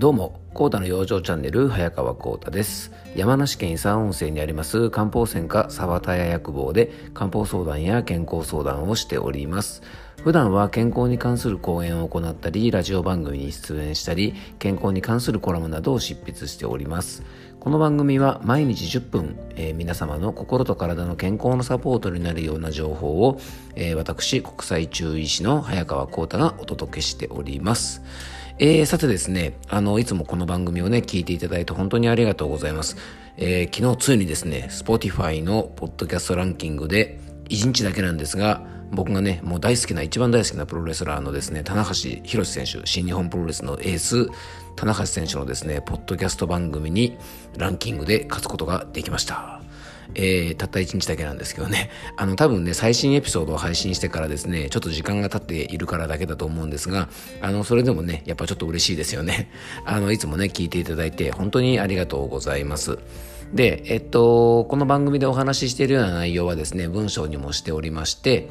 どうも、コータの養生チャンネル、早川コータです。山梨県伊佐温泉にあります漢方専科沢田屋薬房で漢方相談や健康相談をしております。普段は健康に関する講演を行ったり、ラジオ番組に出演したり、健康に関するコラムなどを執筆しております。この番組は毎日10分、えー、皆様の心と体の健康のサポートになるような情報を、えー、私、国際中医師の早川コータがお届けしております。えー、さてですね、あの、いつもこの番組をね、聞いていただいて本当にありがとうございます。えー、昨日ついにですね、Spotify のポッドキャストランキングで、1日だけなんですが、僕がね、もう大好きな、一番大好きなプロレスラーのですね、棚橋宏選手、新日本プロレスのエース、棚橋選手のですね、ポッドキャスト番組にランキングで勝つことができました。えー、たった1日だけなんですけどね、あの、多分ね、最新エピソードを配信してからですね、ちょっと時間が経っているからだけだと思うんですが、あの、それでもね、やっぱちょっと嬉しいですよね。あの、いつもね、聞いていただいて、本当にありがとうございます。で、えっと、この番組でお話ししているような内容はですね、文章にもしておりまして、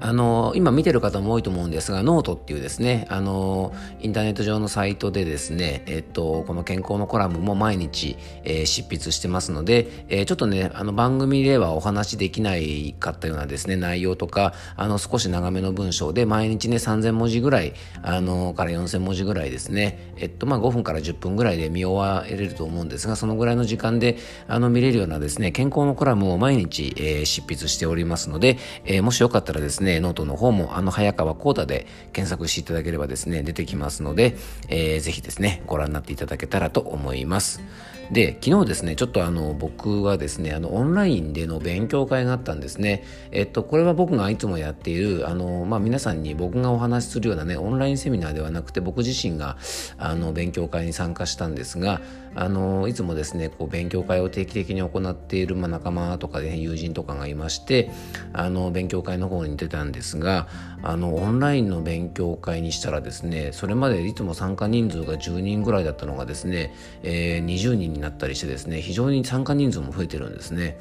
あの、今見てる方も多いと思うんですが、ノートっていうですね、あの、インターネット上のサイトでですね、えっと、この健康のコラムも毎日、えー、執筆してますので、えー、ちょっとね、あの番組ではお話できないかったようなですね、内容とか、あの、少し長めの文章で、毎日ね、3000文字ぐらい、あの、から4000文字ぐらいですね、えっと、まあ、5分から10分ぐらいで見終われると思うんですが、そのぐらいの時間で、あの、見れるようなですね、健康のコラムを毎日、えー、執筆しておりますので、えー、もしよかったらですね、ね、ノートの方もあの早川コーダで検索していただければですね、出てきますので、えー、ぜひですね、ご覧になっていただけたらと思います。で、昨日ですね、ちょっとあの、僕はですね、あの、オンラインでの勉強会があったんですね。えっと、これは僕がいつもやっている、あの、まあ、皆さんに僕がお話しするようなね、オンラインセミナーではなくて、僕自身が、あの、勉強会に参加したんですが、あの、いつもですね、こう、勉強会を定期的に行っている、まあ、仲間とかで、ね、友人とかがいまして、あの、勉強会の方に出たんですが、あの、オンラインの勉強会にしたらですね、それまでいつも参加人数が10人ぐらいだったのがですね、えー、20人にになったりしてですね非常に参加人数も増えてるんですね。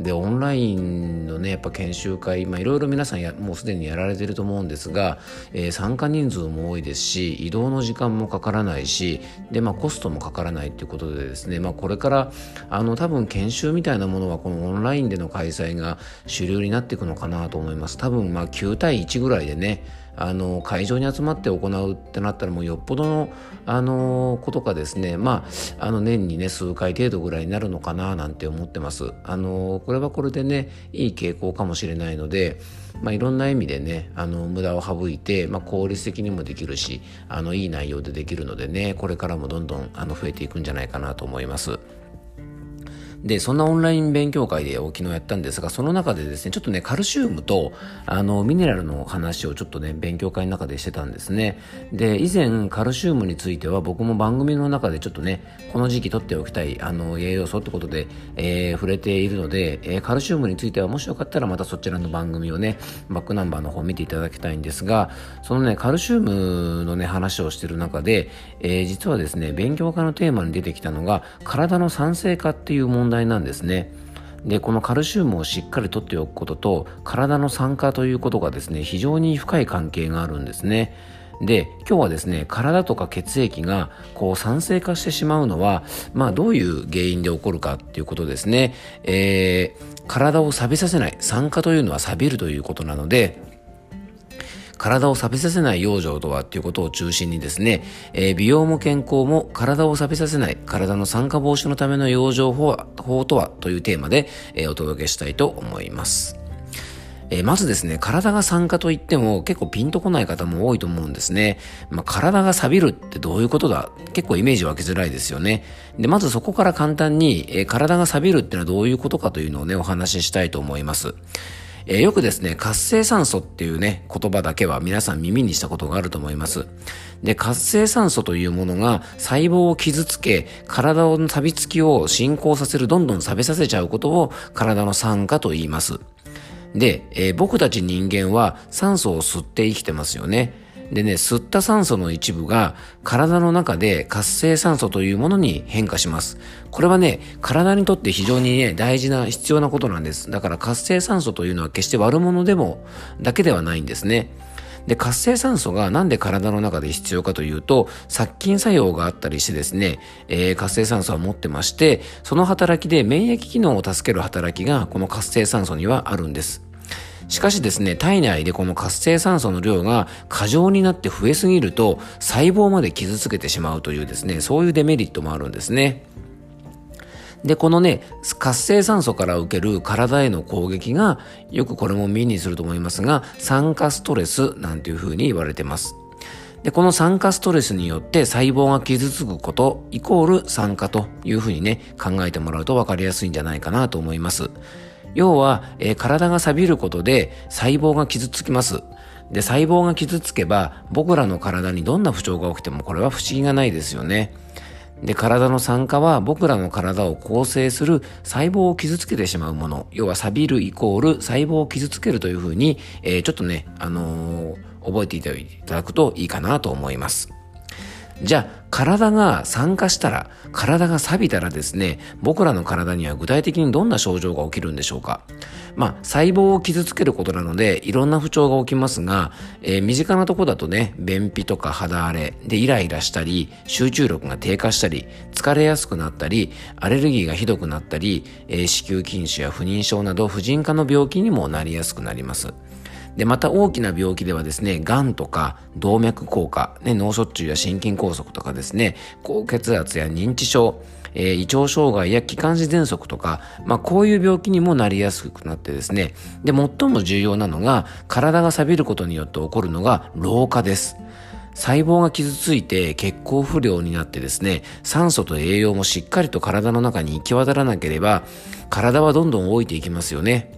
でオンラインのねやっぱ研修会いろいろ皆さんやもうすでにやられてると思うんですが、えー、参加人数も多いですし移動の時間もかからないしで、まあ、コストもかからないということでですね、まあ、これからあの多分研修みたいなものはこのオンラインでの開催が主流になっていくのかなと思います多分まあ9対1ぐらいでねあの会場に集まって行うってなったらもうよっぽどのあのことかですねまああの年にね数回程度ぐらいになるのかななんて思ってますあのこれはこれでねいい傾向かもしれないのでまあ、いろんな意味でねあの無駄を省いて、まあ、効率的にもできるしあのいい内容でできるのでねこれからもどんどんあの増えていくんじゃないかなと思います。で、そんなオンライン勉強会で昨日やったんですが、その中でですね、ちょっとね、カルシウムと、あの、ミネラルの話をちょっとね、勉強会の中でしてたんですね。で、以前、カルシウムについては僕も番組の中でちょっとね、この時期取っておきたい、あの、栄養素ってことで、えー、触れているので、えー、カルシウムについてはもしよかったらまたそちらの番組をね、バックナンバーの方見ていただきたいんですが、そのね、カルシウムのね、話をしてる中で、えー、実はですね、勉強会のテーマに出てきたのが、体の酸性化っていう問題問題なんですね。でこのカルシウムをしっかりとっておくことと体の酸化ということがですね非常に深い関係があるんですね。で今日はですね体とか血液がこう酸性化してしまうのはまあどういう原因で起こるかっていうことですね、えー、体を錆びさせない。酸化というのは錆びるということなので体を錆びさせない養生とはっていうことを中心にですね、えー、美容も健康も体を錆びさせない体の酸化防止のための養生法法とはというテーマで、えー、お届けしたいと思います。えー、まずですね、体が酸化といっても結構ピンとこない方も多いと思うんですね。まあ、体が錆びるってどういうことだ？結構イメージ湧きづらいですよね。で、まずそこから簡単に、えー、体が錆びるってのはどういうことかというのをね、お話ししたいと思います。えー、よくですね、活性酸素っていうね、言葉だけは皆さん耳にしたことがあると思います。で、活性酸素というものが細胞を傷つけ、体の錆びつきを進行させる、どんどん錆びさせちゃうことを体の酸化と言います。で、えー、僕たち人間は酸素を吸って生きてますよね。でね、吸った酸素の一部が体の中で活性酸素というものに変化します。これはね、体にとって非常にね、大事な必要なことなんです。だから活性酸素というのは決して悪者でも、だけではないんですね。で、活性酸素がなんで体の中で必要かというと、殺菌作用があったりしてですね、えー、活性酸素は持ってまして、その働きで免疫機能を助ける働きがこの活性酸素にはあるんです。しかしですね、体内でこの活性酸素の量が過剰になって増えすぎると細胞まで傷つけてしまうというですね、そういうデメリットもあるんですね。で、このね、活性酸素から受ける体への攻撃が、よくこれも耳にすると思いますが、酸化ストレスなんていうふうに言われてます。で、この酸化ストレスによって細胞が傷つくことイコール酸化というふうにね、考えてもらうと分かりやすいんじゃないかなと思います。要は、えー、体が錆びることで細胞が傷つきます。で、細胞が傷つけば僕らの体にどんな不調が起きてもこれは不思議がないですよね。で、体の酸化は僕らの体を構成する細胞を傷つけてしまうもの。要は錆びるイコール細胞を傷つけるというふうに、えー、ちょっとね、あのー、覚えていただくといいかなと思います。じゃあ、体が酸化したら、体が錆びたらですね、僕らの体には具体的にどんな症状が起きるんでしょうか？まあ、細胞を傷つけることなので、いろんな不調が起きますが、えー、身近なとこだとね、便秘とか肌荒れ、で、イライラしたり、集中力が低下したり、疲れやすくなったり、アレルギーがひどくなったり、えー、子宮筋腫や不妊症など、婦人科の病気にもなりやすくなります。で、また大きな病気ではですね、癌とか動脈硬化、ね、脳卒中や心筋梗塞とかですね、高血圧や認知症、えー、胃腸障害や気管支喘息とか、まあ、こういう病気にもなりやすくなってですね、で、最も重要なのが、体が錆びることによって起こるのが老化です。細胞が傷ついて血行不良になってですね、酸素と栄養もしっかりと体の中に行き渡らなければ、体はどんどん老いていきますよね。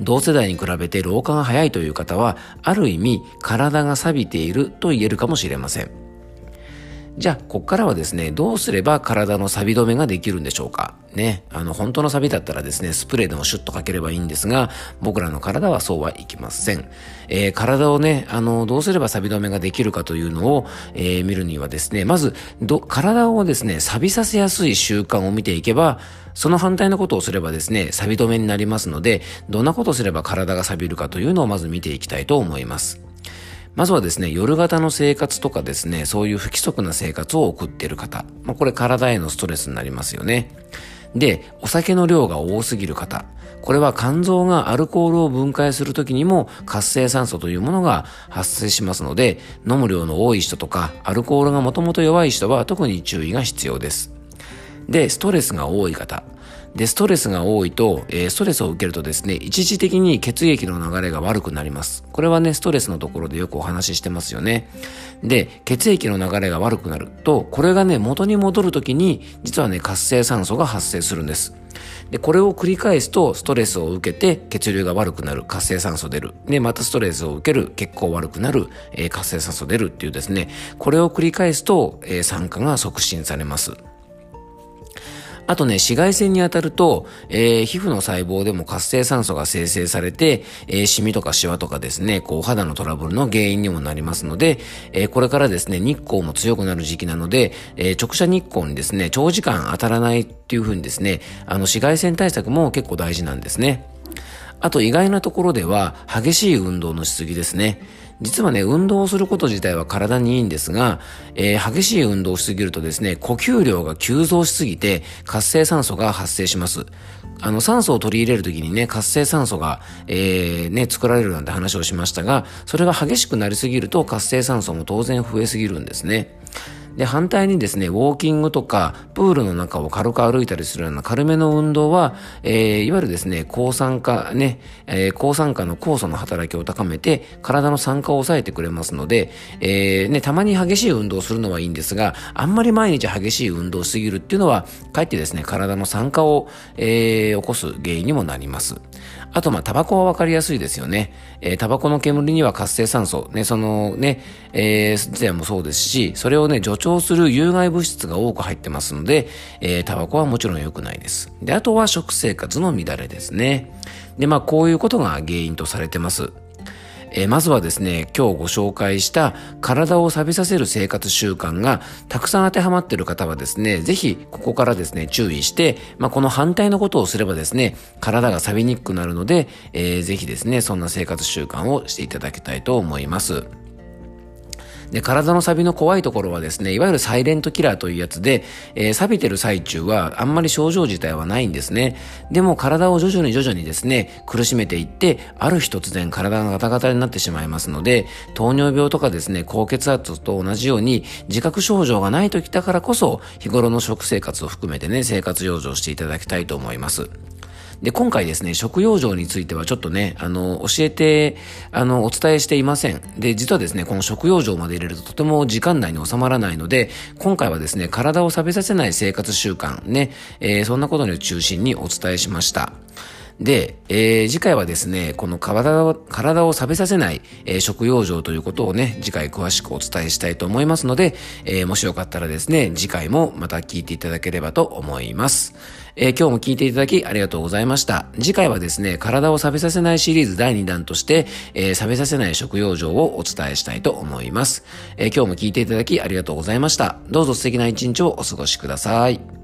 同世代に比べて老化が早いという方は、ある意味体が錆びていると言えるかもしれません。じゃあ、ここからはですね、どうすれば体の錆止めができるんでしょうか？ね、あの、本当の錆だったらですね、スプレーでもシュッとかければいいんですが、僕らの体はそうはいきません。えー、体をね、あの、どうすれば錆止めができるかというのを、えー、見るにはですね、まず、ど、体をですね、錆びさせやすい習慣を見ていけば、その反対のことをすればですね、錆止めになりますので、どんなことをすれば体が錆びるかというのをまず見ていきたいと思います。まずはですね、夜型の生活とかですね、そういう不規則な生活を送っている方。まあ、これ体へのストレスになりますよね。で、お酒の量が多すぎる方。これは肝臓がアルコールを分解するときにも活性酸素というものが発生しますので、飲む量の多い人とか、アルコールがもともと弱い人は特に注意が必要です。で、ストレスが多い方。で、ストレスが多いと、えー、ストレスを受けるとですね、一時的に血液の流れが悪くなります。これはね、ストレスのところでよくお話ししてますよね。で、血液の流れが悪くなると、これがね、元に戻るときに、実はね、活性酸素が発生するんです。で、これを繰り返すと、ストレスを受けて血流が悪くなる、活性酸素出る。で、またストレスを受ける、血行悪くなる、えー、活性酸素出るっていうですね、これを繰り返すと、えー、酸化が促進されます。あとね、紫外線に当たると、えー、皮膚の細胞でも活性酸素が生成されて、えー、シミとかシワとかですね、こう、肌のトラブルの原因にもなりますので、えー、これからですね、日光も強くなる時期なので、えー、直射日光にですね、長時間当たらないっていう風にですね、あの、紫外線対策も結構大事なんですね。あと意外なところでは、激しい運動のしすぎですね。実はね、運動をすること自体は体にいいんですが、えー、激しい運動をしすぎるとですね、呼吸量が急増しすぎて活性酸素が発生します。あの、酸素を取り入れるときにね、活性酸素が、えー、ね、作られるなんて話をしましたが、それが激しくなりすぎると活性酸素も当然増えすぎるんですね。で、反対にですね、ウォーキングとか、プールの中を軽く歩いたりするような軽めの運動は、えー、いわゆるですね、抗酸化ね、えー、抗酸化の酵素の働きを高めて、体の酸化を抑えてくれますので、えー、ね、たまに激しい運動をするのはいいんですが、あんまり毎日激しい運動をしすぎるっていうのは、かえってですね、体の酸化を、えー、起こす原因にもなります。あと、ま、タバコはわかりやすいですよね。えー、タバコの煙には活性酸素、ね、そのね、えー、自体もそうですし、それをね、助長する有害物質が多く入ってますので、えー、タバコはもちろん良くないです。で、あとは食生活の乱れですね。で、まあ、こういうことが原因とされてます。えー、まずはですね、今日ご紹介した体を錆びさせる生活習慣がたくさん当てはまっている方はですね、ぜひここからですね、注意して、まあ、この反対のことをすればですね、体が錆びにくくなるので、えー、ぜひですね、そんな生活習慣をしていただきたいと思います。で、体のサビの怖いところはですね、いわゆるサイレントキラーというやつで、えー、錆びてる最中はあんまり症状自体はないんですね。でも体を徐々に徐々にですね、苦しめていって、ある日突然体がガタガタになってしまいますので、糖尿病とかですね、高血圧と同じように自覚症状がない時だからこそ、日頃の食生活を含めてね、生活養生していただきたいと思います。で、今回ですね、食用場についてはちょっとね、あの、教えて、あの、お伝えしていません。で、実はですね、この食用場まで入れるととても時間内に収まらないので、今回はですね、体を錆びさせない生活習慣ね、えー、そんなことに中心にお伝えしました。で、えー、次回はですね、この体を、体を錆びさせない、えー、食用場ということをね、次回詳しくお伝えしたいと思いますので、えー、もしよかったらですね、次回もまた聞いていただければと思います。えー、今日も聞いていただきありがとうございました。次回はですね、体を錆びさせないシリーズ第2弾として、えー、錆びさせない食用場をお伝えしたいと思います。えー、今日も聞いていただきありがとうございました。どうぞ素敵な一日をお過ごしください。